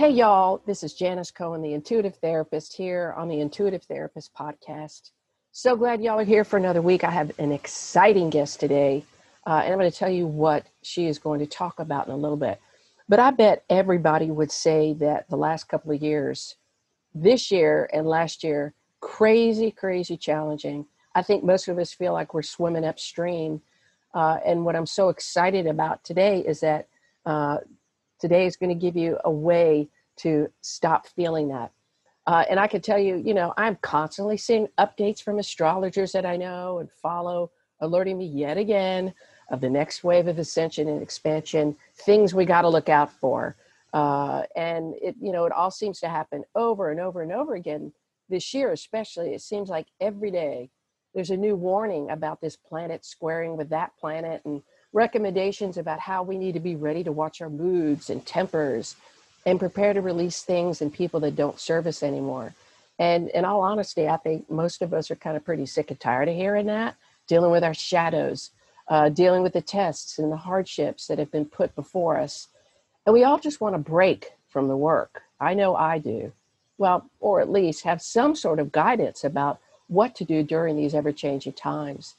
Hey, y'all, this is Janis Cohen, the intuitive therapist, here on the Intuitive Therapist podcast. So glad y'all are here for another week. I have an exciting guest today, uh, and I'm going to tell you what she is going to talk about in a little bit. But I bet everybody would say that the last couple of years, this year and last year, crazy, crazy challenging. I think most of us feel like we're swimming upstream. Uh, and what I'm so excited about today is that uh, Today is going to give you a way to stop feeling that. Uh, and I can tell you, you know, I'm constantly seeing updates from astrologers that I know and follow, alerting me yet again of the next wave of ascension and expansion, things we got to look out for. Uh, and it, you know, it all seems to happen over and over and over again this year, especially. It seems like every day there's a new warning about this planet squaring with that planet and recommendations about how we need to be ready to watch our moods and tempers and prepare to release things and people that don't serve us anymore. And in all honesty, I think most of us are kind of pretty sick and tired of hearing that, dealing with our shadows, uh, dealing with the tests and the hardships that have been put before us. And we all just want to break from the work. I know I do. Well, or at least have some sort of guidance about what to do during these ever changing times.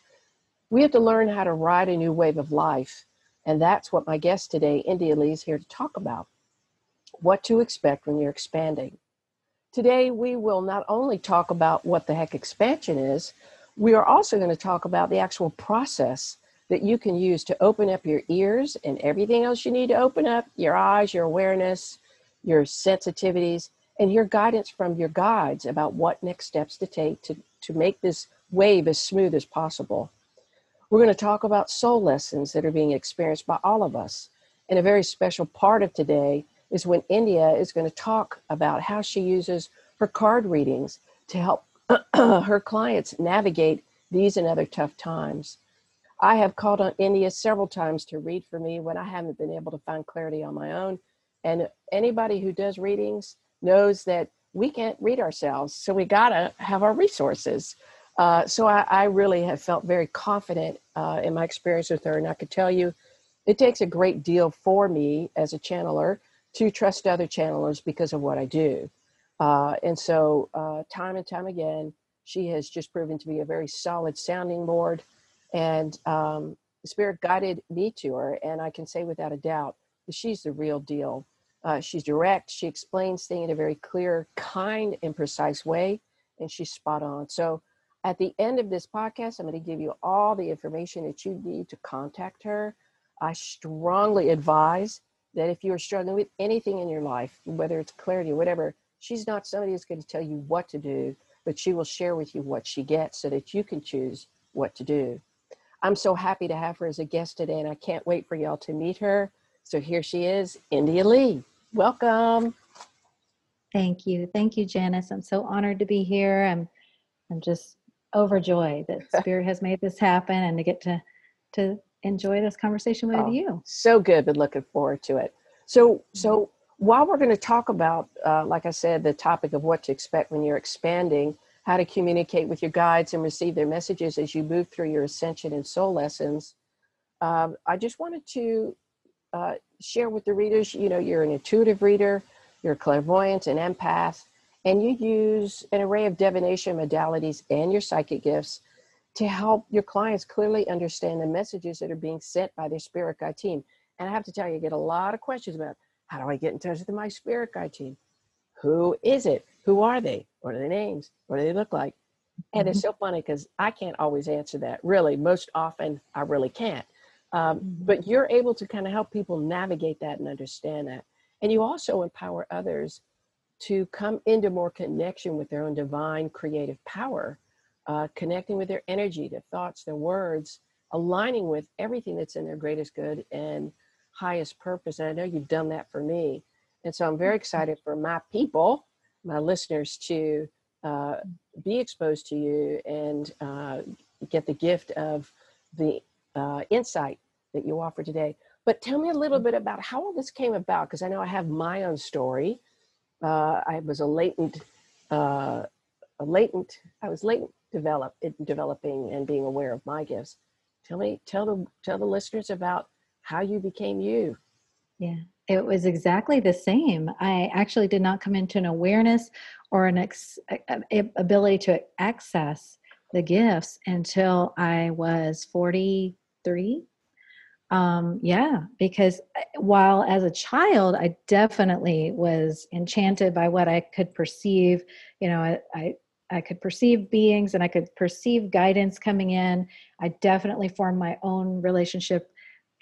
We have to learn how to ride a new wave of life. And that's what my guest today, India Leigh, is here to talk about what to expect when you're expanding. Today, we will not only talk about what the heck expansion is, we are also going to talk about the actual process that you can use to open up your ears and everything else you need to open up your eyes, your awareness, your sensitivities, and your guidance from your guides about what next steps to take to, to make this wave as smooth as possible. We're going to talk about soul lessons that are being experienced by all of us. And a very special part of today is when India is going to talk about how she uses her card readings to help her clients navigate these and other tough times. I have called on India several times to read for me when I haven't been able to find clarity on my own. And anybody who does readings knows that we can't read ourselves, so we gotta have our resources. Uh, so I, I, really have felt very confident uh, in my experience with her, and I could tell you, it takes a great deal for me as a channeler to trust other channelers because of what I do. Uh, and so, uh, time and time again, she has just proven to be a very solid sounding board, and um, Spirit guided me to her, and I can say without a doubt that she's the real deal. Uh, she's direct. She explains things in a very clear, kind, and precise way, and she's spot on. So at the end of this podcast, I'm going to give you all the information that you need to contact her. I strongly advise that if you are struggling with anything in your life, whether it's clarity or whatever, she's not somebody who's going to tell you what to do, but she will share with you what she gets so that you can choose what to do. I'm so happy to have her as a guest today, and I can't wait for y'all to meet her. So here she is, India Leigh. Welcome. Thank you. Thank you, Janis. I'm so honored to be here. I'm I'm just overjoyed that Spirit has made this happen and to get to to enjoy this conversation with oh, you. So good. Been looking forward to it. So so mm-hmm. while we're going to talk about, uh, like I said, the topic of what to expect when you're expanding, how to communicate with your guides and receive their messages as you move through your ascension and soul lessons, um, I just wanted to uh, share with the readers. You know, you're an intuitive reader, you're a clairvoyant, an empath and you use an array of divination modalities and your psychic gifts to help your clients clearly understand the messages that are being sent by their spirit guide team. And I have to tell you, I get a lot of questions about how do I get in touch with my spirit guide team? Who is it? Who are they? What are their names? What do they look like? And it's mm-hmm. so funny because I can't always answer that. Really, most often I really can't. Um, mm-hmm. but you're able to kind of help people navigate that and understand that. And you also empower others to come into more connection with their own divine creative power, uh, connecting with their energy, their thoughts, their words, aligning with everything that's in their greatest good, and highest purpose. And I know you've done that for me. And so I'm very excited for my people, my listeners, to uh, be exposed to you and uh, get the gift of the uh, insight that you offer today. But tell me a little bit about how all this came about, because I know I have my own story. Uh, I was a latent, uh, a latent. I was latent develop developing and being aware of my gifts. Tell me, tell the tell the listeners about how you became you. Yeah, it was exactly the same. I actually did not come into an awareness or an ex- ability to access the gifts until I was 43. Um, yeah, because uh, while as a child, I definitely was enchanted by what I could perceive. You know, I, I I could perceive beings and I could perceive guidance coming in. I definitely formed my own relationship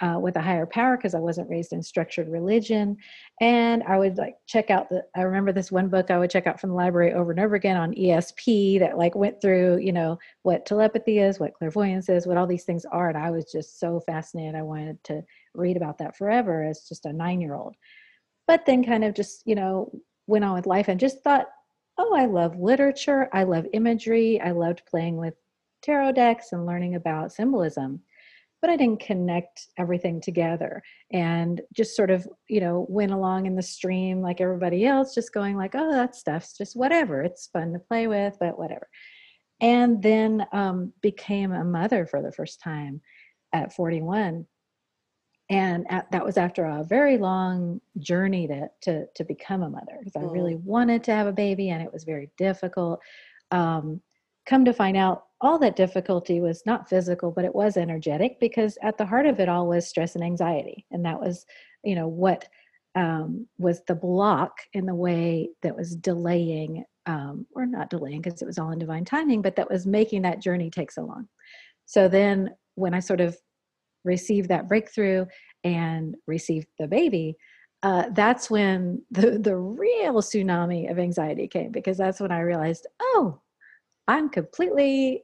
uh, with a higher power because I wasn't raised in structured religion. And I would like check out the, I remember this one book I would check out from the library over and over again on ESP that like went through, you know, what telepathy is, what clairvoyance is, what all these things are. And I was just so fascinated. I wanted to read about that forever as just a nine year old. But then kind of just, you know, went on with life and just thought, oh, I love literature. I love imagery. I loved playing with tarot decks and learning about symbolism but I didn't connect everything together and just sort of, you know, went along in the stream like everybody else, just going like, oh, that stuff's just whatever. It's fun to play with, but whatever. And then um, became a mother for the first time at 41. And at, that was after a very long journey to, to, to become a mother because I really mm. wanted to have a baby and it was very difficult. Um, come to find out all that difficulty was not physical but it was energetic because at the heart of it all was stress and anxiety. And that was you know what um, was the block in the way that was delaying um, or not delaying because it was all in divine timing but that was making that journey take so long. So then when i sort of received that breakthrough and received the baby uh, that's when the the real tsunami of anxiety came because that's when i realized oh I'm completely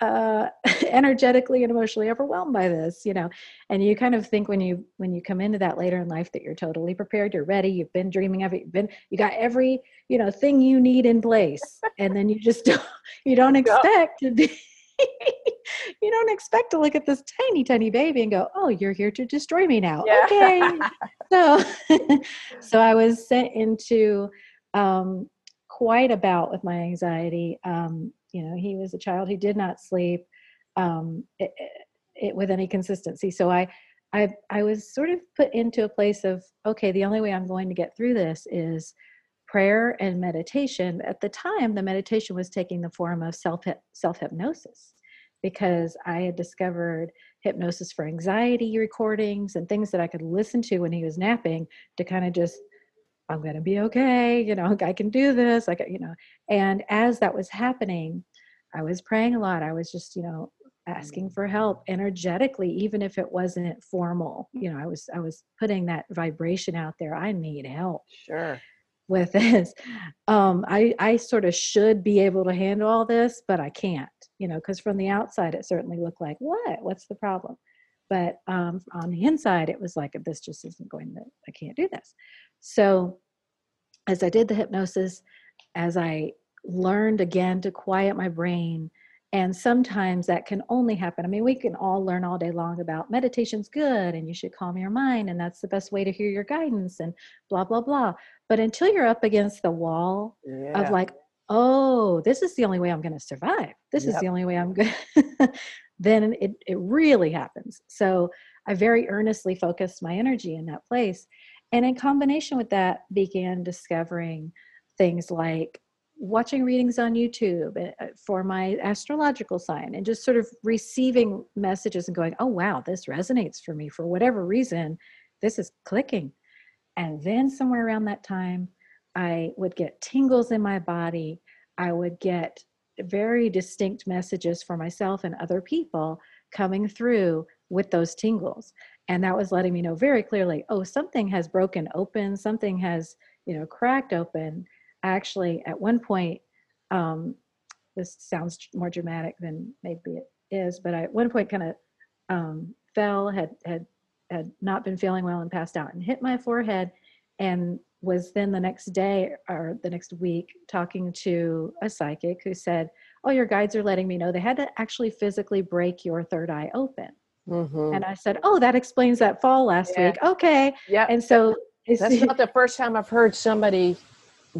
uh, energetically and emotionally overwhelmed by this you know and you kind of think when you when you come into that later in life that you're totally prepared you're ready you've been dreaming of it you've been you got every you know thing you need in place and then you just don't you don't expect to be you don't expect to look at this tiny tiny baby and go oh you're here to destroy me now. Yeah. okay. So so i was sent into um quite a bout with my anxiety um you know he was a child who did not sleep um, it, it, with any consistency. So I, I i was sort of put into a place of okay the only way i'm going to get through this is prayer and meditation. At the time the meditation was taking the form of self self hypnosis because i had discovered hypnosis for anxiety recordings and things that i could listen to when he was napping to kind of just I'm going to be okay. You know, I can do this. Like, you know, and as that was happening, I was praying a lot. I was just, you know, asking for help energetically, even if it wasn't formal. You know, I was, I was putting that vibration out there. I need help. Sure. With this, um, I I sort of should be able to handle all this, but I can't. You know, because from the outside, it certainly looked like what? What's the problem? But um, on the inside, it was like, this just isn't going to. I can't do this. So, as I did the hypnosis, as I learned again to quiet my brain, and sometimes that can only happen. I mean, we can all learn all day long about meditation's good and you should calm your mind and that's the best way to hear your guidance and blah, blah, blah. But until you're up against the wall yeah. of like, oh, this is the only way I'm going to survive, this yep. is the only way I'm going then it, it really happens. So I very earnestly focused my energy in that place. And in combination with that, began discovering things like watching readings on YouTube eh, eh, for my astrological sign and just sort of receiving messages and going, oh, wow, this resonates for me for whatever reason. This is clicking. And then somewhere around that time, I would get tingles in my body. I would get very distinct messages for myself and other people coming through with those tingles and that was letting me know very clearly oh something has broken open something has you know cracked open actually at one point um, this sounds more dramatic than maybe it is but I, at one point kind of um, fell had had had not been feeling well and passed out and hit my forehead and was then the next day or the next week talking to a psychic who said, Oh, your guides are letting me know they had to actually physically break your third eye open. Mm-hmm. And I said, Oh, that explains that fall last yeah. week. Okay. Yeah. And so that's not the first time I've heard somebody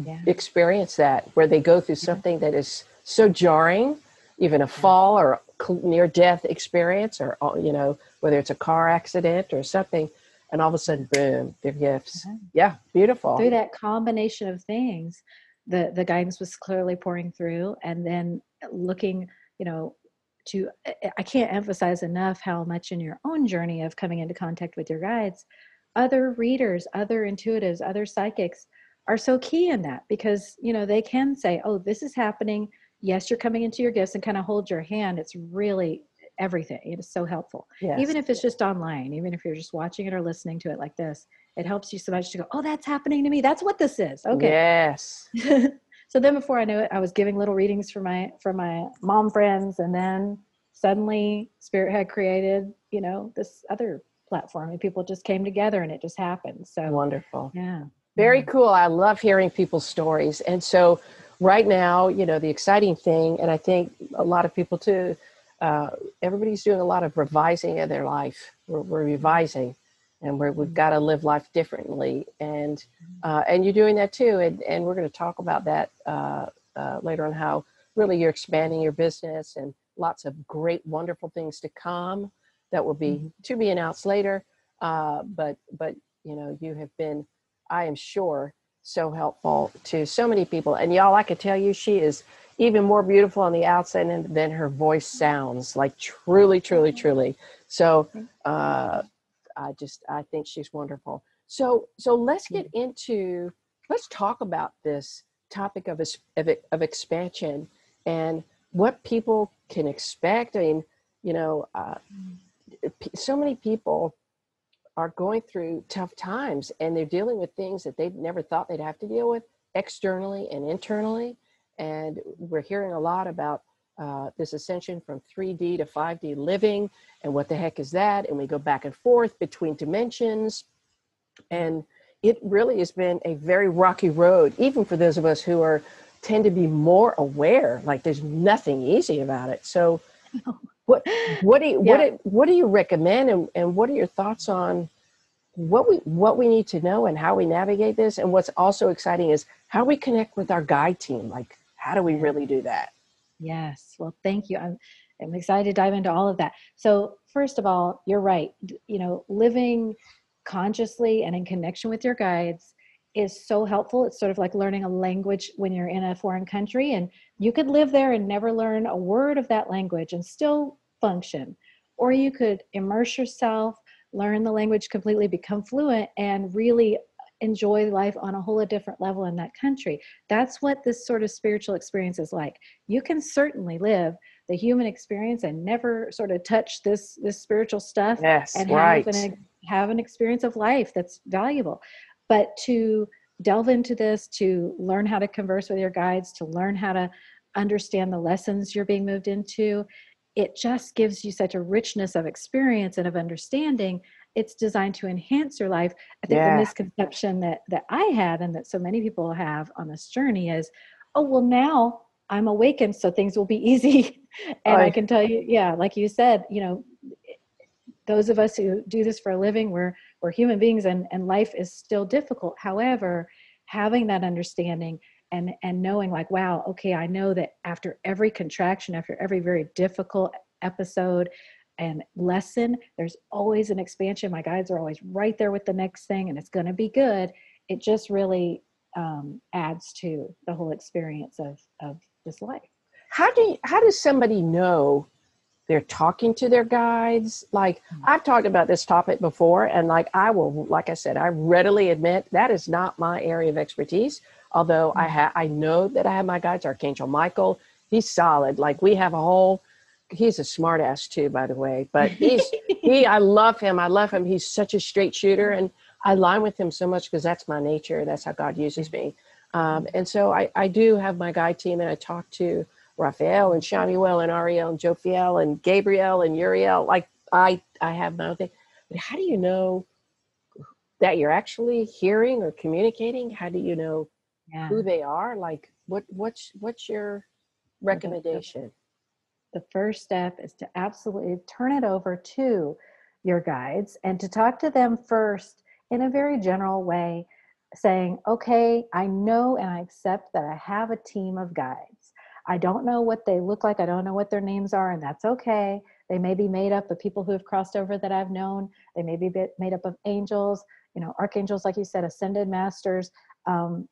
yeah. experience that, where they go through something that is so jarring, even a fall or near death experience, or, uh, you know, whether it's a car accident or something and all of a sudden boom their gifts mm-hmm. yeah beautiful through that combination of things the the guidance was clearly pouring through and then looking you know to eh, eh, i can't emphasize enough how much in your own journey of coming into contact with your guides other readers other intuitives other psychics are so key in that because you know they can say oh this is happening yes you're coming into your gifts and kind of hold your hand it's really everything. It is so helpful. Yes. Even if it's just online, even if you're just watching it or listening to it like this, it helps you so much to go, oh, that's happening to me. That's what this is. Okay. Yes. so then before I knew it, I was giving little readings for my for my mom friends, and then suddenly Spirit had created, you know, this other platform, and people just came together, and it just happened. So wonderful. Yeah. Very cool. I love hearing people's stories, and so right now, you know, the exciting thing, and I think a lot of people too uh, everybody's doing a lot of revising of their life. We're, we're revising, and where we have got to live life differently. And mm-hmm. uh, and you're doing that too. And and we're going to talk about that uh, uh, later on. How really you're expanding your business and lots of great, wonderful things to come that will be mm-hmm. to be announced later. Uh, but but you know you have been, I am sure, so helpful to so many people. And y'all, I could tell you, she is even more beautiful on the outside than her voice sounds like truly truly truly so uh, i just i think she's wonderful. So so let's get mm-hmm. into let's talk about this topic of, of, of expansion and what people can expect. I mean you know uh, mm-hmm. eh, so many people are going through tough times and they're dealing with things that they never thought they'd have to deal with externally and internally. And we're hearing a lot about uh, this ascension from 3D to 5D living and what the heck is that? And we go back and forth between dimensions. And it really has been a very rocky road, even for those of us who are tend to be more aware. Like there's nothing easy about it. So, what what do you, yeah. what do, what do you recommend, and, and what are your thoughts on what we what we need to know and how we navigate this? And what's also exciting is how we connect with our guide team. Like how do we really do that? Yes. Well, thank you. I'm, I'm excited to dive into all of that. So, first of all, you're right. You know, living consciously and in connection with your guides is so helpful. It's sort of like learning a language when you're in a foreign country, and you could live there and never learn a word of that language and still function. Or you could immerse yourself, learn the language completely, become fluent, and really enjoy life on a whole different level in that country. That's what this sort of spiritual experience is like. You can certainly live the human experience and never sort of touch this this spiritual stuff yes, and right. have an have an experience of life that's valuable. But to delve into this, to learn how to converse with your guides, to learn how to understand the lessons you're being moved into, it just gives you such a richness of experience and of understanding it's designed to enhance your life. I think yeah. the misconception that that i had and that so many people have on this journey is oh well now i'm awakened so things will be easy. And i can tell you yeah like you said you know those of us who do this for a living we're we're human beings and and life is still difficult. However having that understanding and and knowing like wow okay i know that after every contraction after every very difficult episode and lesson there's always an expansion. My guides are always right there with the next thing and it's going to be good. It just really um, adds to the whole experience of of this life. How do you, how does somebody know they're talking to their guides? Like hmm. i've talked about this topic before and like i will like i said i readily admit that is not my area of expertise although i hmm. have i know that i have my guides archangel michael he's solid. Like we have a whole he's a smartass too, by the way. But he's he. I love him. I love him. He's such a straight shooter, and I line with him so much because that's my nature. That's how God uses me. Um, and so I, I do have my guide team, and I talk to Raphael and Shamuel and Ariel and Jophiel and Gabriel and Uriel. Like I I have my own thing. but how do you know that you're actually hearing or communicating? How do you know Yeah. who they are? Like, what what's what's your recommendation? The first step is to absolutely turn it over to your guides and to talk to them first in a very general way, saying, Okay, I know and I accept that I have a team of guides. I don't know what they look like, I don't know what their names are, and that's okay. They may be made up of people who have crossed over that I've known, they may be made up of angels, you know, archangels, like you said, ascended masters. Um,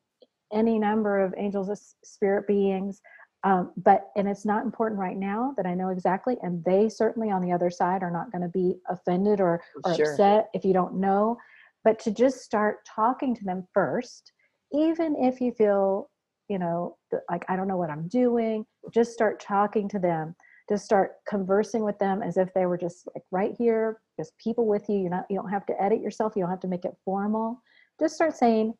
any number of angels, spirit beings, um, but and it's not important right now that I know exactly. And they certainly on the other side are not going to be offended or, or Sure. upset if you don't know. But to just start talking to them first, even if you feel, you know, like I don't know what I'm doing, just start talking to them. Just start conversing with them as if they were just like right here, just people with you. You're not, you don't have to edit yourself. You don't have to make it formal. Just start saying,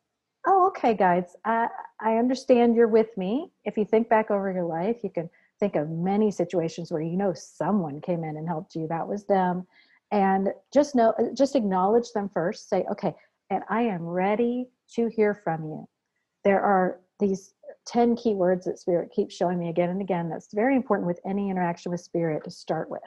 oh okay guys. I i understand you're with me. If you think back over your life you can think of many situations where you know someone came in and helped you. That was them. And just know just acknowledge them first. Say okay and i am ready to hear from you. There are these 10 keywords that spirit keeps showing me again and again that's very important with any interaction with spirit to start with.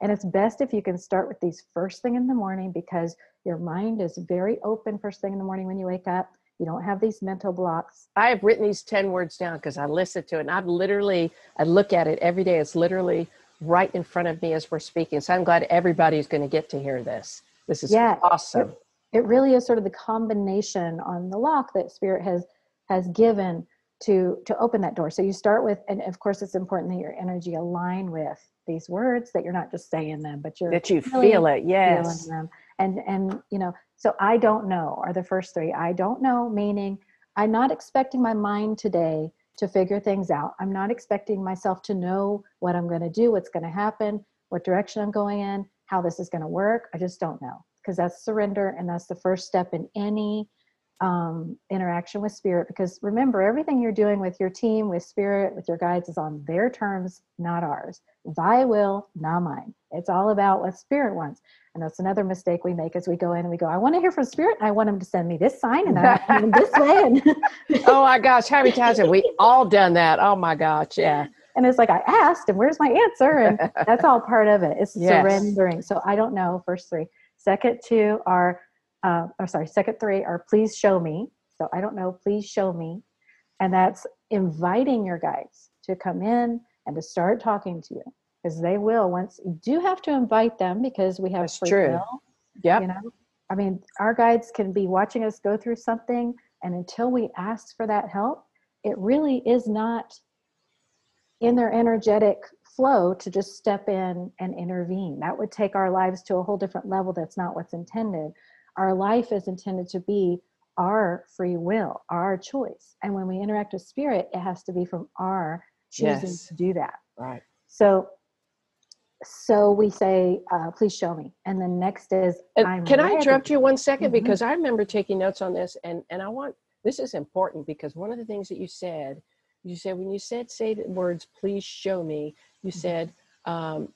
And it's best if you can start with these first thing in the morning because your mind is very open first thing in the morning when you wake up you don't have these mental blocks. I have written these 10 words down because I listen to it and I've literally, I look at it every day. It's literally right in front of me as we're speaking. So I'm glad everybody's going to get to hear this. This is Yeah. awesome. It really is sort of the combination on the lock that spirit has has given to to open that door. So you start with, and of course, it's important that your energy align with these words. That you're not just saying them, but you're That you really feel it. feeling Yes. them. And and you know, so I don't know are the first three. I don't know, meaning I'm not expecting my mind today to figure things out. I'm not expecting myself to know what I'm going to do, what's going to happen, what direction I'm going in, how this is going to work. I just don't know because that's surrender and that's the first step in any um, interaction with spirit. Because remember, everything you're doing with your team, with spirit, with your guides is on their terms, not ours. Thy will, not mine. It's all about what spirit wants. And that's another mistake we make as we go in and we go, I want to hear from spirit I want him to send me this sign and I want him this way. And, oh my gosh. How many times have we all done that? Oh my gosh. Yeah. and it's like, I asked and where's my answer? And that's all part of it. It's Yes. surrendering. So I don't know, first three second two are, uh, or sorry, second three are please show me. So I don't know, please show me. And that's inviting your guides to come in and to start talking to you because they will once you do have to invite them because we have That's free true. will. Yep. You know, I mean, our guides can be watching us go through something, and until we ask for that help, it really is not in their energetic flow to just step in and intervene. That would take our lives to a whole different level. That's not what's intended. Our life is intended to be our free will, our choice. And when we interact with spirit, it has to be from our choosing Yes. to do that. Right. So, so we say, uh, "Please show me," and the next is, And "I'm." can I interrupt you one second? Mhm. Because I remember taking notes on this, and and I want this is important because one of the things that you said, you said when you said say the words, "Please show me," you Mhm. said um,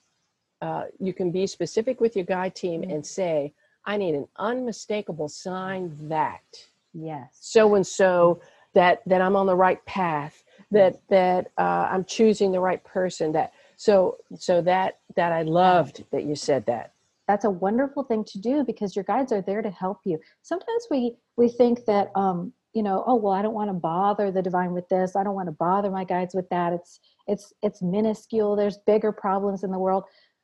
uh, you can be specific with your guide team Mhm. and say, "I need an unmistakable sign that Yes. so and so that that I'm on the right path, that that uh, I'm choosing the right person." That so so that that I loved that you said that. that's a wonderful thing to do because your guides are there to help you. Sometimes we we think that um you know oh well i don't want to bother the divine with this. I don't want to bother my guides with that. It's it's it's minuscule. There's bigger problems in the world.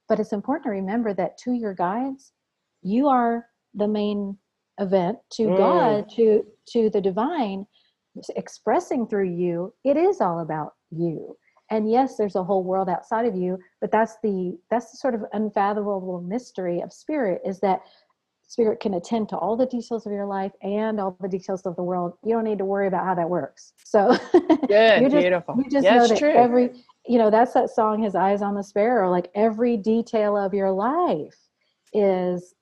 But it's important to remember that to your guides you are the main event to Mm. god to to the divine expressing through you it is all about you and yes there's a whole world outside of you but that's the that's the sort of unfathomable mystery of spirit is that spirit can attend to all the details of your life and all the details of the world you don't need to worry about how that works so Good, you just, beautiful. you just Yeah, know that true. every you know that's that song his eyes on the sparrow like every detail of your life is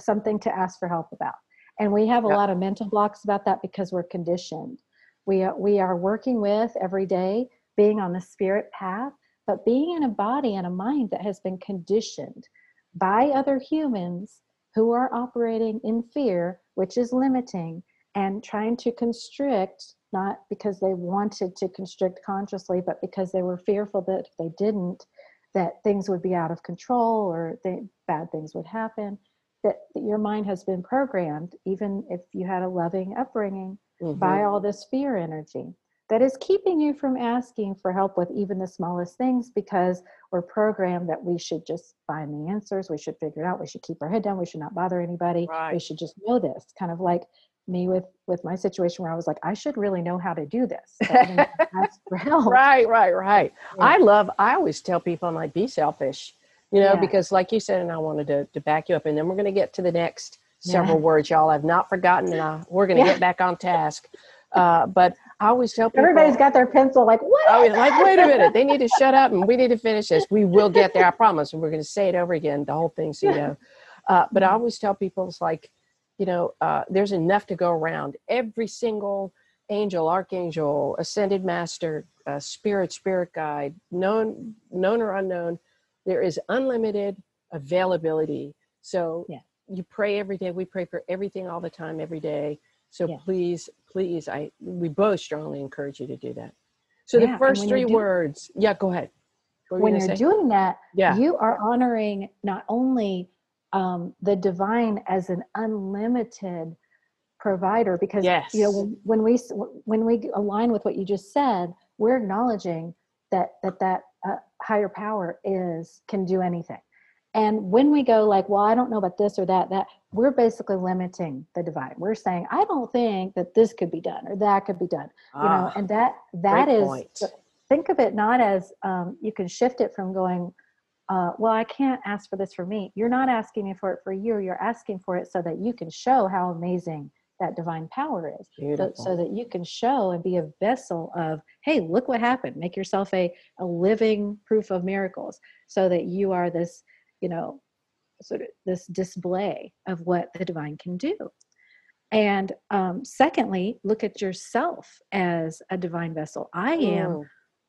something to ask for help about and we have a Yeah. lot of mental blocks about that because we're conditioned we are, we are working with every day being on the spirit path but being in a body and a mind that has been conditioned by other humans who are operating in fear, which is limiting, and trying to constrict, not because they wanted to constrict consciously, but because they were fearful that if they didn't, that things would be out of control or they, bad things would happen. That, that your mind has been programmed, even if you had a loving upbringing, mm-hmm. by all this fear energy that is keeping you from asking for help with even the smallest things because we're programmed that we should just find the answers, we should figure it out, we should keep our head down, we should not bother anybody, right. we should just know this. Kind of like me with with my situation where I was like, I should really know how to do this. right, right, right. Yeah. I love. I always tell people I'm like, be selfish, you know, yeah. because like you said, and I wanted to to back you up, and then we're going to get to the next several yeah. words, y'all. I've not forgotten, and I, we're going to get back on task. Uh, but I always tell people everybody's got their pencil like what? Oh, like wait a minute, they need to shut up and we need to finish this. We will get there, I promise. And we're going to say it over again, the whole thing, so you know. Uh, but I always tell people it's like, you know, uh, there's enough to go around. Every single angel, archangel, ascended master, uh, spirit, spirit guide, known, known or unknown, there is unlimited availability. So yeah. you pray every day. We pray for everything all the time, every day. So yeah. please, please, I we both strongly encourage you to do that. So yeah, the first three words, yeah, go ahead. when you you're say? doing that, yeah. you are honoring not only um, the divine as an unlimited provider, because yes. you know when, when we when we align with what you just said, we're acknowledging that that that higher power is can do anything and when we go like, well, I don't know about this or that, that we're basically limiting the divine. We're saying, I don't think that this could be done or that could be done. Ah, you know, ah, and that that is point. think of it not as um, you can shift it from going, uh, well, I can't ask for this for me. You're not asking me for it for you. You're asking for it so that you can show how amazing that divine power is. So, so, that you can show and be a vessel of hey look what happened. Make yourself a, a living proof of miracles. So that you are this you know sort of this display of what the divine can do. And um, secondly look at yourself as a divine vessel. I am mm.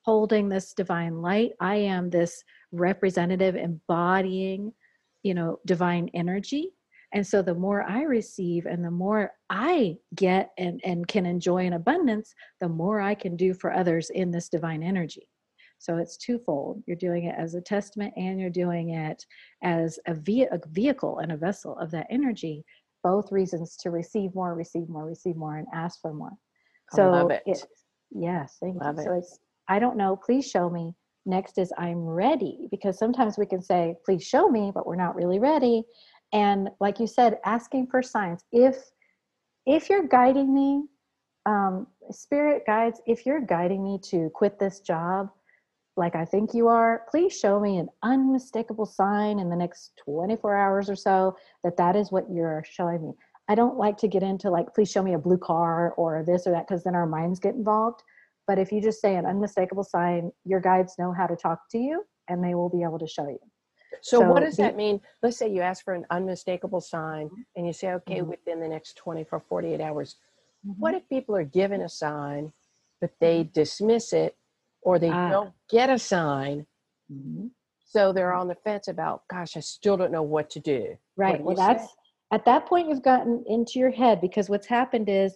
holding this divine light. I am this representative embodying you know divine energy and so the more i receive and the more i get and, and can enjoy in abundance the more i can do for others in this divine energy so it's twofold. You're doing it as a testament and you're doing it as a, ve- a vehicle and a vessel of that energy. Both reasons to receive more, receive more, receive more, and ask for more. So I love it. it yes, thank love you. It. So it's I don't know, please show me. Next is I'm ready because sometimes we can say, please show me, but we're not really ready. And like you said, asking for signs. If if you're guiding me, um, spirit guides, if you're guiding me to quit this job, like I think you are, please show me an unmistakable sign in the next 24 hours or so that that is what you're showing me. I don't like to get into like, please show me a blue car or this or that, because then our minds get involved. But if you just say an unmistakable sign, your guides know how to talk to you and they will be able to show you. So, so what does the, that mean? Let's say you ask for an unmistakable sign and you say, okay, mm-hmm. within the next 24, 48 hours. Mm-hmm. What if people are given a sign, but they dismiss it or they ah. don't get a sign. Mm-hmm. So they're on the fence about, gosh, I still don't know what to do. Right. Do well, that's say? at that point you've gotten into your head because what's happened is,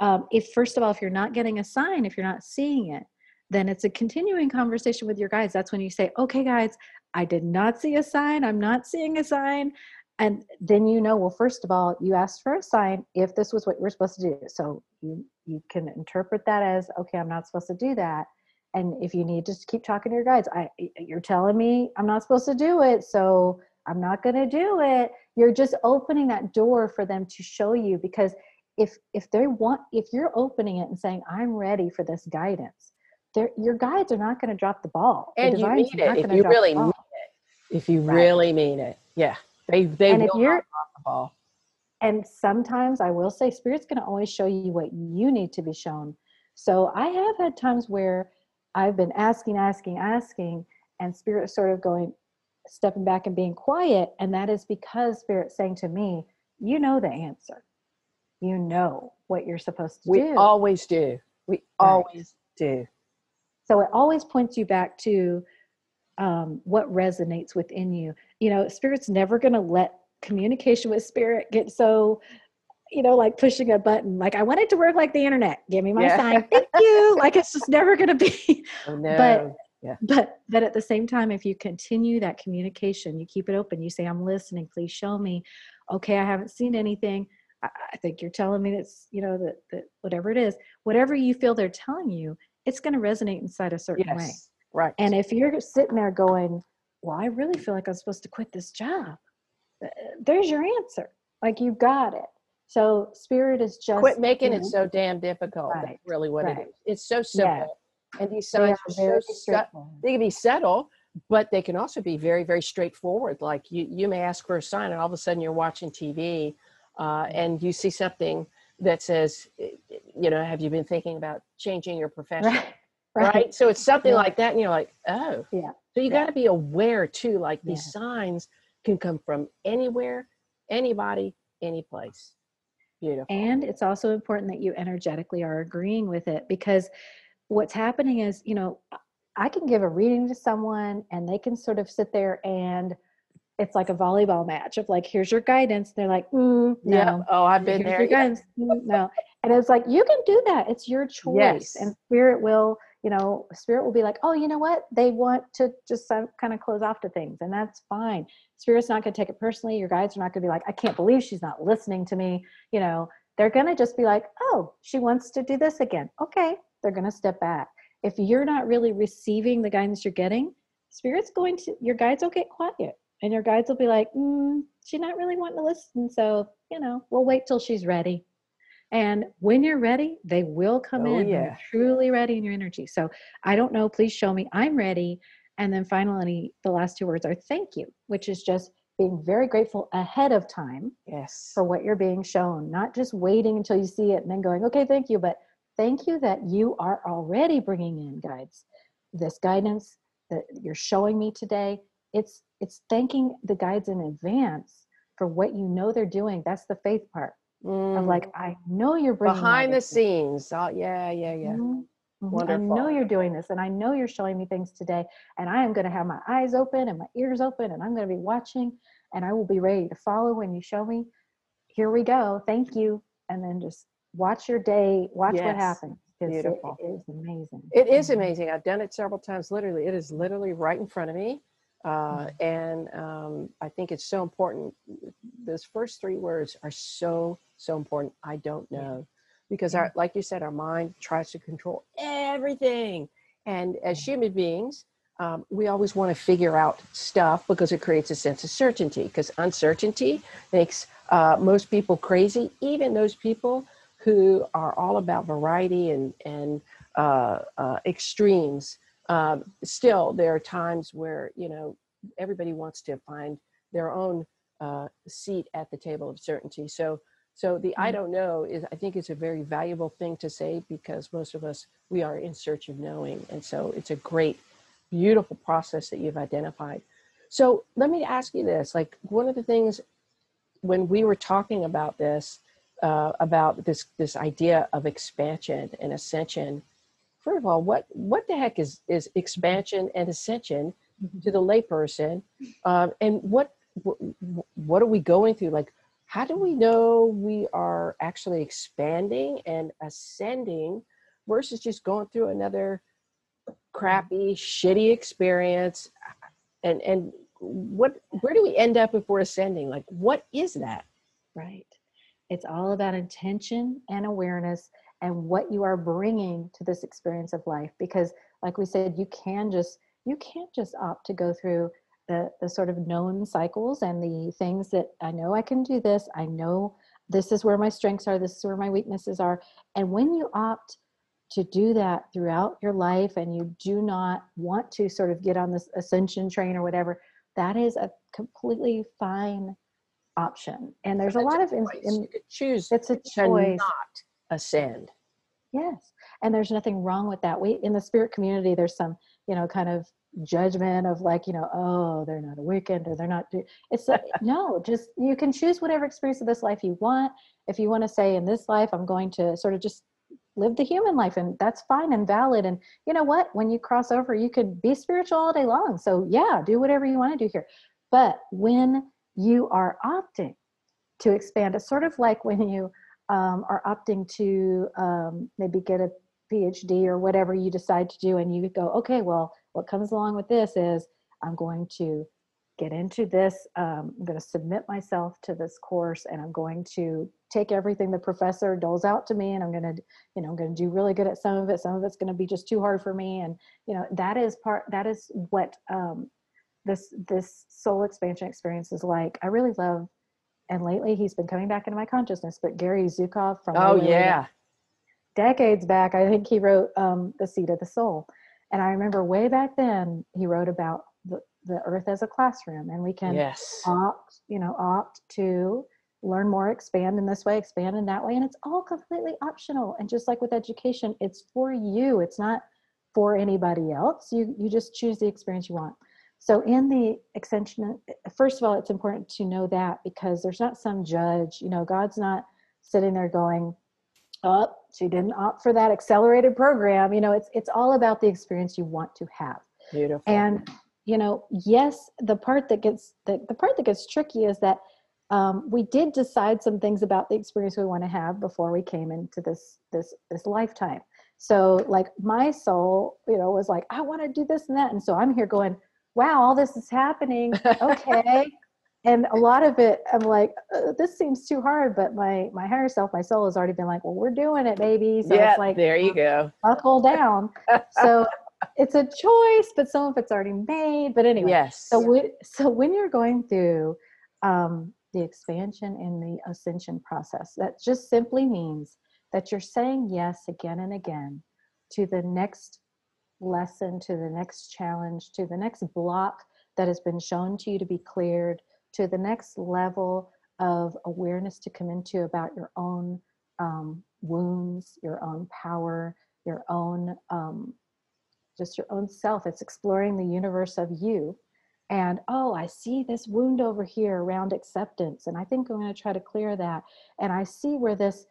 um, if first of all, if you're not getting a sign, if you're not seeing it, then it's a continuing conversation with your guys. That's when you say, okay, guys, I did not see a sign. I'm not seeing a sign. And then you know, well, first of all, you asked for a sign if this was what you were supposed to do. So you, you can interpret that as, okay, I'm not supposed to do that and if you need to keep talking to your guides i you're telling me i'm not supposed to do it so i'm not going to do it you're just opening that door for them to show you because if if they want if you're opening it and saying i'm ready for this guidance your guides are not going to drop the ball and you mean it if you really it if you right. really mean it yeah they they and will if you're, not drop the ball and sometimes i will say spirit's going to always show you what you need to be shown so i have had times where I've been asking, asking, asking, and spirit sort of going, stepping back and being quiet. And that is because spirit saying to me, you know the answer. You know what you're supposed to we do. We always do. We right. always do. So it always points you back to um, what resonates within you. You know, spirit's never going to let communication with spirit get so you know, like pushing a button. Like I want it to work like the internet. Give me my yeah. sign. Thank you. like it's just never going to be. Oh, no. But yeah. but but at the same time, if you continue that communication, you keep it open. You say, "I'm listening. Please show me." Okay, I haven't seen anything. I, I think you're telling me that's you know that that whatever it is, whatever you feel they're telling you, it's going to resonate inside a certain yes. way. Right. And if you're sitting there going, "Well, I really feel like I'm supposed to quit this job," uh, there's your answer. Like you've got it so spirit is just quit making it so damn difficult. Right. That's really what right. it is. It's so simple. And these signs are, are so they can be subtle, but they can also be very, very straightforward. Like you, you may ask for a sign, and all of a sudden you're watching TV, uh, and you see something that says, you know, have you been thinking about changing your profession? Right. Right? right? So it's something yeah. like that, and you're like, oh, yeah. So you yeah. got to be aware too. Like these yeah. signs can come from anywhere, anybody, any place. Beautiful. And it's also important that you energetically are agreeing with it because what's happening is, you know, I can give a reading to someone and they can sort of sit there and it's like a volleyball match of like, here's your guidance. They're like, mm, no. Yeah. Oh, I've been here's there. Your guidance. Mm, no. And it's like, you can do that. It's your choice. Yes. And spirit will, you know, spirit will be like, oh, you know what? They want to just kind of close off to things. And that's fine. Spirit's not going to take it personally. Your guides are not going to be like, I can't believe she's not listening to me. You know, they're going to just be like, oh, she wants to do this again. Okay. They're going to step back. If you're not really receiving the guidance you're getting, spirit's going to, your guides will get quiet and your guides will be like, mm, she's not really wanting to listen. So, you know, we'll wait till she's ready. And when you're ready, they will come oh, in yeah. truly ready in your energy. So I don't know, please show me I'm ready. And then finally, the last two words are thank you, which is just being very grateful ahead of time yes. for what you're being shown, not just waiting until you see it and then going, okay, thank you, but thank you that you are already bringing in guides. This guidance that you're showing me today, it's it's thanking the guides in advance for what you know they're doing. That's the faith part. Mm. Of like, I know you're bringing behind the scenes. Oh, yeah, yeah, yeah. Mm-hmm. Wonderful. I know you're doing this and I know you're showing me things today and I am going to have my eyes open and my ears open and I'm going to be watching and I will be ready to follow when you show me. Here we go. Thank you. And then just watch your day, watch yes. what happens. Beautiful. It, it is amazing. It is mm-hmm. amazing. I've done it several times. Literally, it is literally right in front of me. Uh, mm-hmm. and um, I think it's so important. Those first three words are so, so important. I don't know because our like you said our mind tries to control everything. And as human beings um, we always want to figure out stuff because it creates a sense of certainty because uncertainty makes uh, most people crazy even those people who are all about variety and and uh, uh, extremes. Um, still there are times where you know everybody wants to find their own uh, seat at the table of certainty. So so the I mm-hmm. don't know is I think it's a very valuable thing to say because most of us we are in search of knowing, and so it's a great, beautiful process that you've identified. So let me ask you this: like one of the things when we were talking about this, uh, about this this idea of expansion and ascension. First of all, what what the heck is is expansion and ascension mm-hmm. to the layperson, um, and what what are we going through? Like how do we know we are actually expanding and ascending versus just going through another mm-hmm. crappy shitty experience? And and what where do we end up if we're ascending? Like what is that? Right. It's all about intention and awareness and what you are bringing to this experience of life because like we said you can just you can't just opt to go through the, the sort of known cycles and the things that I know I can do this. I know this is where my strengths are, this is where my weaknesses are. And when you opt to do that throughout your life and you do not want to sort of get on this ascension train or whatever, that is a completely fine option. And there's a lot of in, in, choose it's a choice not ascend. Yes. And there's nothing wrong with that. We in the spirit community, there's some, you know, kind of judgment of like you know oh they're not awakened or they're not do it's like no just you can choose whatever experience of this life you want. If you want to say in this life i'm going to sort of just live the human life and that's fine and valid and you know what? When you cross over you could be spiritual all day long. So yeah do whatever you want to do here. But when you are opting to expand. It's sort of like when you um, are opting to um, maybe get a PhD or whatever you decide to do, and you go, okay, well, what comes along with this is I'm going to get into this. Um, I'm going to submit myself to this course, and I'm going to take everything the professor doles out to me, and I'm going to, you know, I'm going to do really good at some of it. Some of it's going to be just too hard for me, and you know, that is part. That is what um, this this soul expansion experience is like. I really love. And lately, he's been coming back into my consciousness. But Gary Zukav from oh yeah, decades back, I think he wrote um, The Seat of the Soul. And I remember way back then, he wrote about the, the earth as a classroom and we can yes. opt, you know, opt to learn more, expand in this way, expand in that way. And it's all completely optional. And just like with education, it's for you. It's not for anybody else. You, you just choose the experience you want. So in the extension, first of all, it's important to know that because there's not some judge, you know, God's not sitting there going, oh, she didn't opt for that accelerated program. You know, it's it's all about the experience you want to have. Beautiful. And you know, yes, the part that gets the, the part that gets tricky is that um, we did decide some things about the experience we want to have before we came into this this this lifetime. So like my soul, you know, was like, I want to do this and that. And so I'm here going, wow, all this is happening. Okay and a lot of it i'm like uh, this seems too hard but my my higher self my soul has already been like well we're doing it baby. So yeah, it's like there you go. buckle down. So it's a choice but some of it's already made. But anyway yes. so we, so when you're going through um, the expansion and the ascension process that just simply means that you're saying yes again and again to the next lesson to the next challenge to the next block that has been shown to you to be cleared to the next level of awareness to come into about your own um, wounds, your own power, your own um, just your own self. It's exploring the universe of you. And oh, I see this wound over here around acceptance. And I think I'm going to try to clear that. And I see where this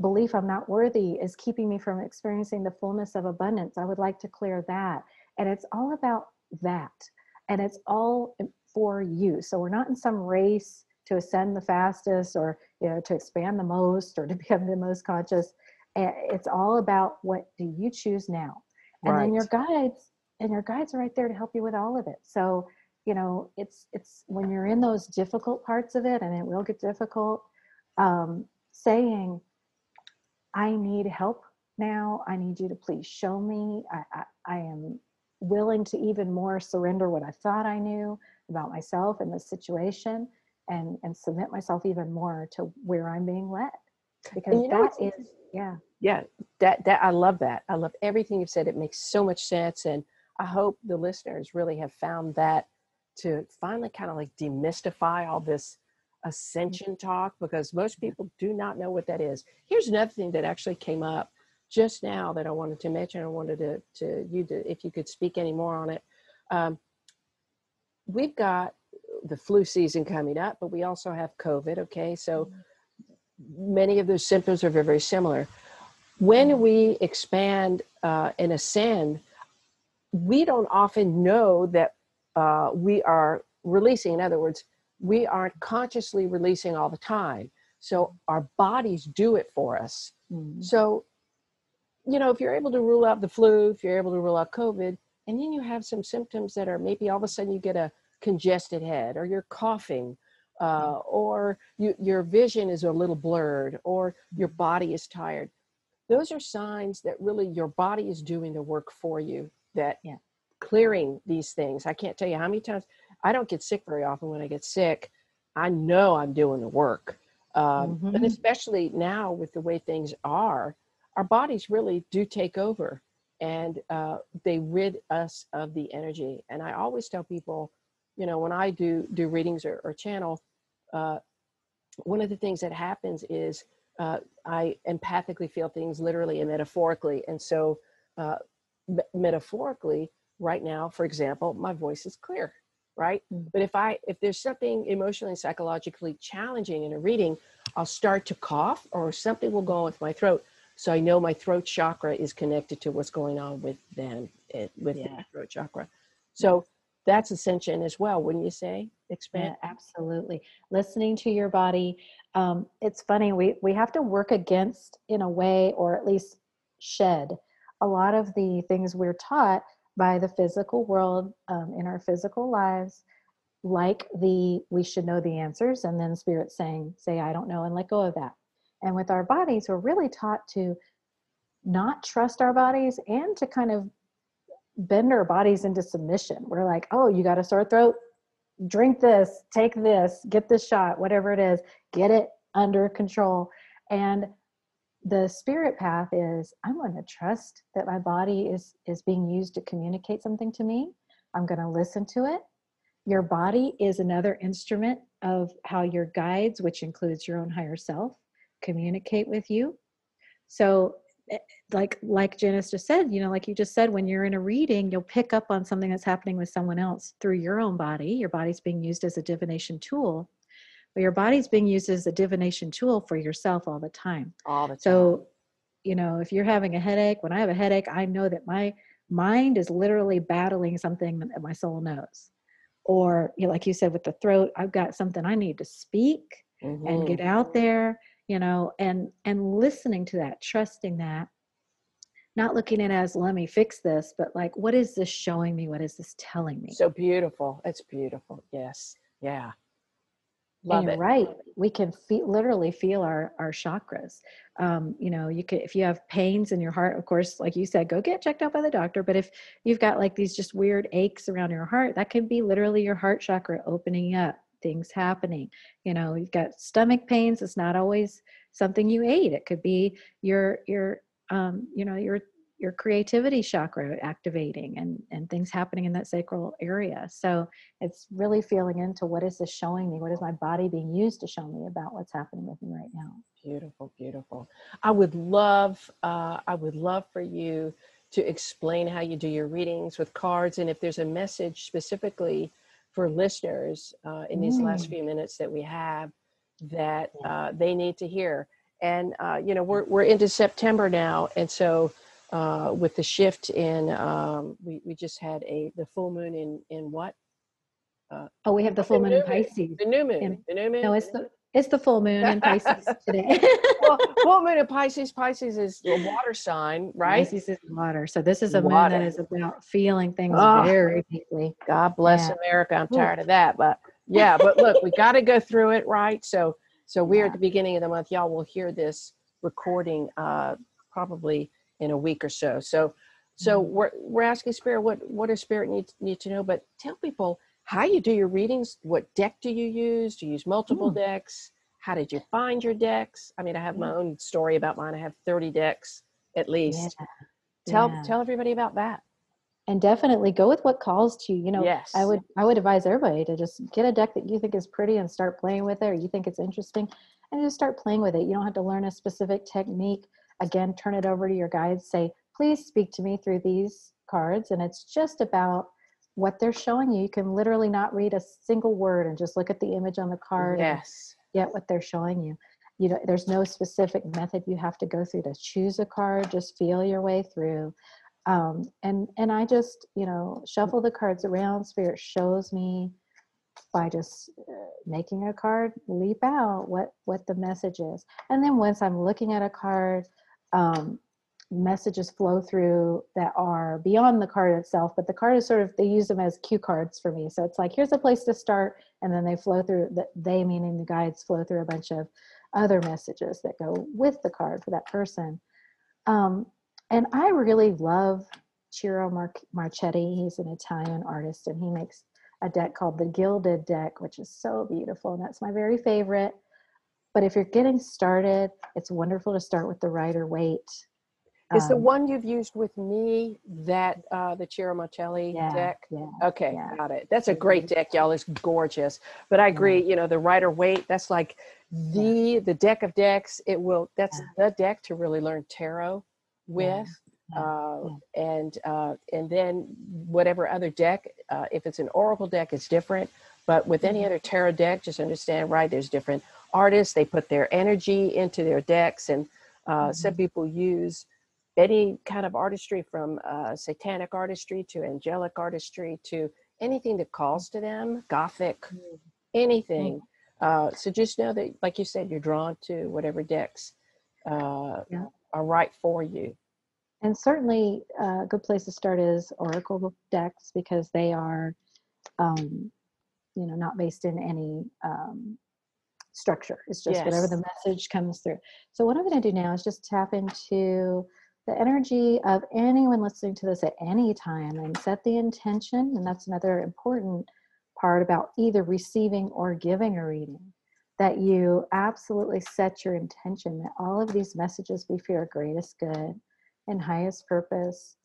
belief I'm not worthy is keeping me from experiencing the fullness of abundance. I would like to clear that. And it's all about that. And it's all for you. So we're not in some race to ascend the fastest or you know to expand the most or to become the most conscious. It's all about what do you choose now, and right. then your guides and your guides are right there to help you with all of it. So you know it's it's when you're in those difficult parts of it, and it will get difficult. Um, saying, "I need help now. I need you to please show me. I, I, I am willing to even more surrender what I thought I knew about myself and the situation and and submit myself even more to where I'm being led. Because that is yeah. Yeah that that I love that. I love everything you've said. It makes so much sense and I hope the listeners really have found that to finally kind of like demystify all this ascension talk because most people do not know what that is. Here's another thing that actually came up just now that I wanted to mention. I wanted to, to you to if you could speak any more on it. Um, we've got the flu season coming up, but we also have COVID. Okay, so mm-hmm. many of those symptoms are very, very similar. When mm-hmm. we expand uh, and ascend, we don't often know that uh, we are releasing. In other words, we aren't consciously releasing all the time. So mm-hmm. our bodies do it for us. Mm-hmm. So, you know, if you're able to rule out the flu, if you're able to rule out COVID, and then you have some symptoms that are maybe all of a sudden you get a congested head or you're coughing uh, or you, your vision is a little blurred or your body is tired. Those are signs that really your body is doing the work for you that yeah. clearing these things. I can't tell you how many times i don't get sick very often. When i get sick i know i'm doing the work um, mm-hmm. and especially now with the way things are our bodies really do take over and uh, they rid us of the energy. And i always tell people you know when i do do readings or, or channel uh, one of the things that happens is uh, i empathically feel things literally and metaphorically. And so uh, m- metaphorically right now for example my voice is clear right? Mm-hmm. but if i if there's something emotionally and psychologically challenging in a reading i'll start to cough or something will go on with my throat. So i know my throat chakra is connected to what's going on with them it, with yeah. the throat chakra. So that's ascension as well, wouldn't you say? expand. yeah, absolutely. Listening to your body um, it's funny we we have to work against in a way or at least shed a lot of the things we're taught by the physical world um, in our physical lives like the we should know the answers and then spirit saying say i don't know and let go of that. And with our bodies we're really taught to not trust our bodies and to kind of bend our bodies into submission. We're like oh you got a sore throat? Drink this take this get this shot whatever it is get it under control. And the spirit path is i'm going to trust that my body is is being used to communicate something to me. I'm going to listen to it. Your body is another instrument of how your guides which includes your own higher self communicate with you. So like like Janis just said you know like you just said when you're in a reading you'll pick up on something that's happening with someone else through your own body. Your body's being used as a divination tool but your body's being used as a divination tool for yourself all the time. All the time. so you know if you're having a headache when i have a headache i know that my mind is literally battling something that my soul knows. Or you know, like you said with the throat i've got something i need to speak mm-hmm. and get out there you know and and listening to that trusting that not looking at it as let me fix this but like what is this showing me what is this telling me so beautiful it's beautiful yes yeah Love and it. right. We can feel literally feel our our chakras. Um, you know, you could if you have pains in your heart, of course, like you said, go get checked out by the doctor. But if you've got like these just weird aches around your heart, that can be literally your heart chakra opening up, things happening. You know, you've got stomach pains. It's not always something you ate. It could be your your um, you know, your your creativity chakra activating and and things happening in that sacral area so it's really feeling into what is this showing me what is my body being used to show me about what's happening with me right now beautiful beautiful i would love uh, i would love for you to explain how you do your readings with cards and if there's a message specifically for listeners uh, in these mm. last few minutes that we have that uh, they need to hear. And uh, you know we're, we're into september now and so uh, with the shift in um, we, we just had a the full moon in in what? Uh, oh we have the full the moon in pisces. The new moon. In, the new moon. No it's the it's the full moon in pisces today well, full moon in pisces pisces is a water sign right pisces is water so this is a water. moon that is about feeling things oh, very deeply god bless yeah. america i'm tired of that but yeah but look we got to go through it right so so we're yeah. at the beginning of the month y'all will hear this recording uh probably in a week or so. So, so mm-hmm. we're we're asking Spirit what what does Spirit need need to know? But tell people how you do your readings. What deck do you use? Do you use multiple mm. decks? How did you find your decks? I mean, I have my own story about mine. I have thirty decks at least. Yeah. Tell yeah. tell everybody about that and definitely go with what calls to you you know yes. i would i would advise everybody to just get a deck that you think is pretty and start playing with it or you think it's interesting and just start playing with it you don't have to learn a specific technique again turn it over to your guides say please speak to me through these cards and it's just about what they're showing you you can literally not read a single word and just look at the image on the card yes. get what they're showing you. You know there's no specific method you have to go through to choose a card just feel your way through. Um, and and i just you know shuffle the cards around spirit shows me by just uh, making a card leap out what what the message is. And then once i'm looking at a card um, messages flow through that are beyond the card itself but the card is sort of they use them as cue cards for me. So it's like here's a place to start and then they flow through that they meaning the guides flow through a bunch of other messages that go with the card for that person. Um, and i really love ciro Mar- marchetti. He's an italian artist and he makes a deck called the gilded deck which is so beautiful and that's my very favorite. But if you're getting started, it's wonderful to start with the Rider Waite. Is um, the one you've used with me that uh, the Ciro yeah, deck? Yeah, okay, yeah. got it. That's a great deck, y'all. It's gorgeous. But I agree. You know, the Rider Waite. That's like the the deck of decks. It will. That's the deck to really learn tarot with. Uh, and uh, and then whatever other deck, uh, if it's an oracle deck, it's different. But with any mm-hmm. other tarot deck, just understand, right? There's different artists. They put their energy into their decks, and uh, mm-hmm. some people use any kind of artistry from uh, satanic artistry to angelic artistry to anything that calls to them, Gothic, Mm. anything. Uh, so just know that, like you said, you're drawn to whatever decks uh, Yeah. are right for you. And certainly, uh, a good place to start is Oracle decks because they are, um, you know, not based in any um, structure. It's just whatever the message comes through. So, what I'm going to do now is just tap into the energy of anyone listening to this at any time and set the intention. And that's another important part about either receiving or giving a reading. That you absolutely set your intention that all of these messages be for your greatest good and highest purpose.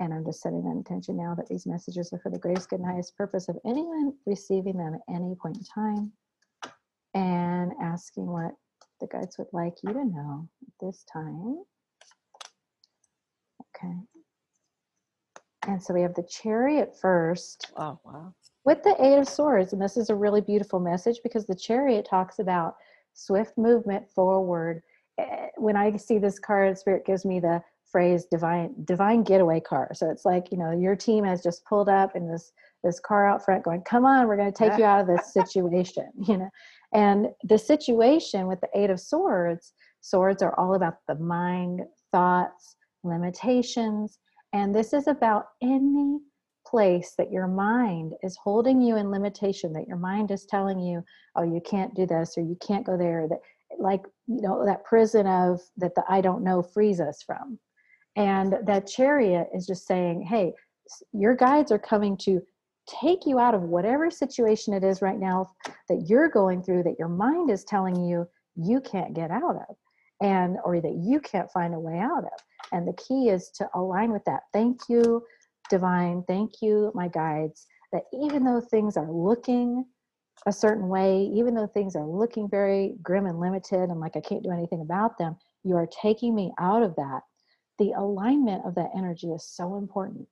And I'm just setting that intention now that these messages are for the greatest good and highest purpose of anyone receiving them at any point in time. And asking what the guides would like you to know at this time. Okay. And so we have the chariot first Oh, wow. with the eight of swords and this is a really beautiful message because the chariot talks about swift movement forward Eh, when i see this card spirit gives me the phrase divine divine getaway car so it's like you know your team has just pulled up in this this car out front going come on we're going to take you out of this situation you know and the situation with the eight of swords swords are all about the mind thoughts limitations and this is about any place that your mind is holding you in limitation that your mind is telling you oh you can't do this or you can't go there that like you know that prison of that the i don't know frees us from. And that chariot is just saying hey your guides are coming to take you out of whatever situation it is right now that you're going through that your mind is telling you you can't get out of and or that you can't find a way out of and the key is to align with that. Thank you divine. Thank you my guides that even though things are looking a certain way even though things are looking very grim and limited and like i can't do anything about them you are taking me out of that. The alignment of that energy is so important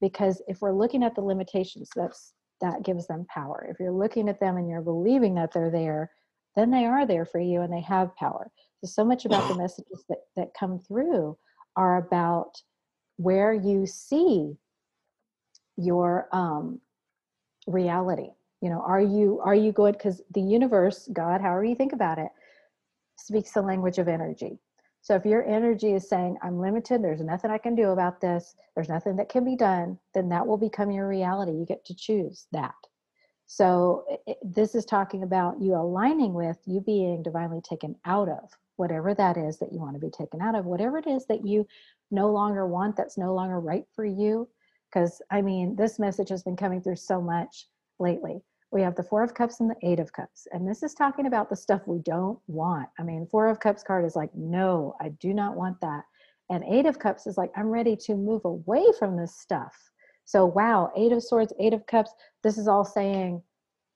because if we're looking at the limitations that's that gives them power. If you're looking at them and you're believing that they're there then they are there for you and they have power. So so much about the messages that, that come through are about where you see your um, reality. You know are you are you good? Because the universe god however you think about it speaks the language of energy. So if your energy is saying i'm limited there's nothing i can do about this there's nothing that can be done then that will become your reality. You get to choose that. So it, this is talking about you aligning with you being divinely taken out of whatever that is that you want to be taken out of whatever it is that you no longer want that's no longer right for you because i mean this message has been coming through so much lately. We have the four of cups and the eight of cups and this is talking about the stuff we don't want. I mean four of cups card is like no i do not want that. And eight of cups is like i'm ready to move away from this stuff. So wow eight of swords eight of cups this is all saying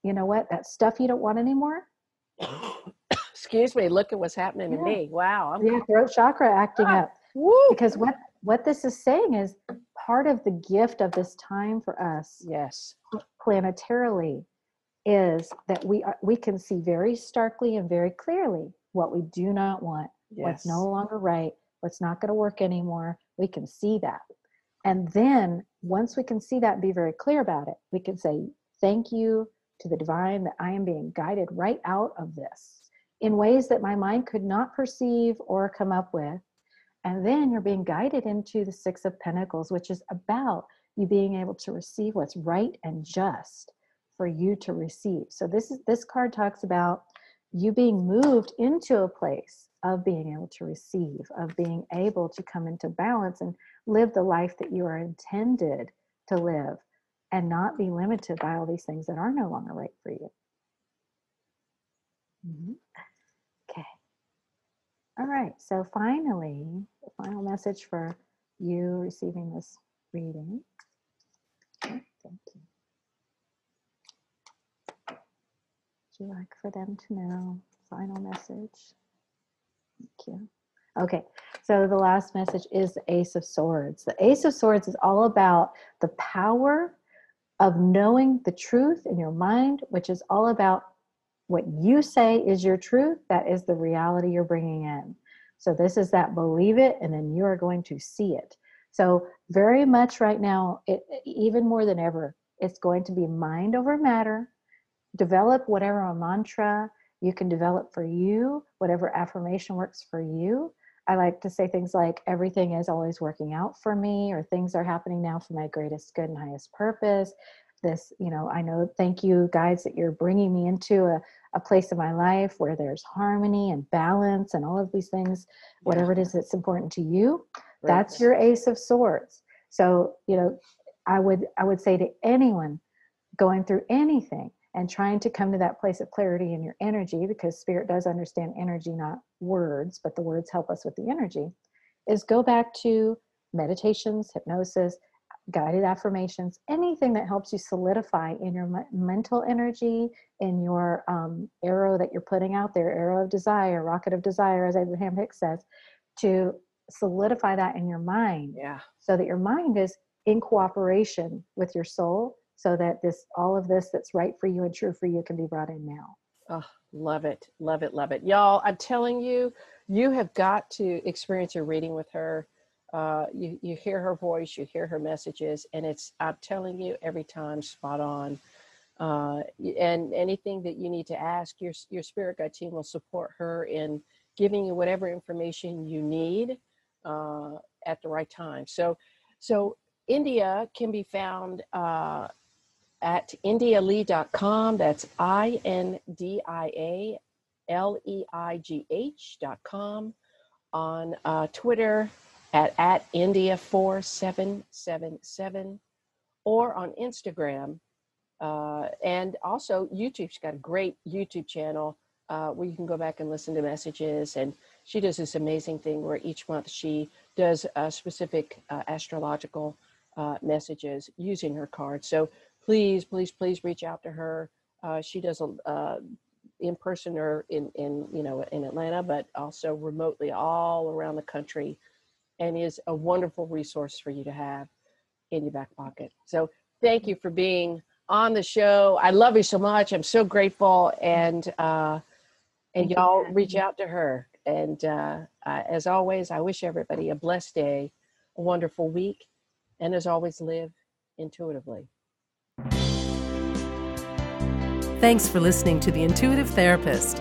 you know what? That stuff you don't want anymore Excuse me. Look at what's happening to me. Wow. I'm, yeah throat chakra acting Ah. up woo. because what what this is saying is part of the gift of this time for us Yes. planetarily is that we are, we can see very starkly and very clearly what we do not want what's no longer right what's not going to work anymore we can see that and then once we can see that and be very clear about it we can say thank you to the divine that i am being guided right out of this in ways that my mind could not perceive or come up with. And then you're being guided into the six of pentacles which is about you being able to receive what's right and just for you to receive. So this is this card talks about you being moved into a place of being able to receive of being able to come into balance and live the life that you are intended to live and not be limited by all these things that are no longer right for you. Mhm. All right so finally the final message for you receiving this reading. Thank you. Would you like for them to know final message? Thank you. Okay so the last message is the ace of swords. The ace of swords is all about the power of knowing the truth in your mind which is all about what you say is your truth that is the reality you're bringing in so this is that believe it and then you are going to see it so very much right now it, even more than ever It's going to be mind over matter. Develop whatever a mantra you can develop for you, whatever affirmation works for you. I like to say things like, everything is always working out for me, or things are happening now for my greatest good and highest purpose. This, you know, I know, thank you, guides, that you're bringing me into a, a place of my life where there's harmony and balance and all of these things, whatever it is that's important to you. Right. That's your ace of swords. So, you know, I would I would say to anyone going through anything, and trying to come to that place of clarity in your energy because spirit does understand energy not words but the words help us with the energy is go back to meditations hypnosis guided affirmations anything that helps you solidify in your mental energy in your um, arrow that you're putting out there arrow of desire rocket of desire as abraham hicks says to solidify that in your mind yeah. so that your mind is in cooperation with your soul so that this all of this that's right for you and true for you can be brought in now. Oh love it love it love it. Y'all i'm telling you you have got to experience your reading with her uh, you, you hear her voice you hear her messages and it's i'm telling you every time spot on uh, and anything that you need to ask your, your spirit guide team will support her in giving you whatever information you need uh, at the right time so so india can be found uh, at indialeigh.com. That's I N D I A L E I G H.com. On uh, Twitter at, at India4777 or on Instagram. Uh, and also, YouTube's got a great YouTube channel uh, where you can go back and listen to messages. And she does this amazing thing where each month she does specific uh, astrological uh, messages using her cards. So please, please, please reach out to her. Uh, she does a uh, in person or in in you know in Atlanta, but also remotely all around the country, and is a wonderful resource for you to have in your back pocket. So thank you for being on the show. I love you so much. I'm so grateful, and uh, and y'all reach out to her. And uh, uh, as always, I wish everybody a blessed day, a wonderful week, and as always, live intuitively. Thanks for listening to The Intuitive Therapist.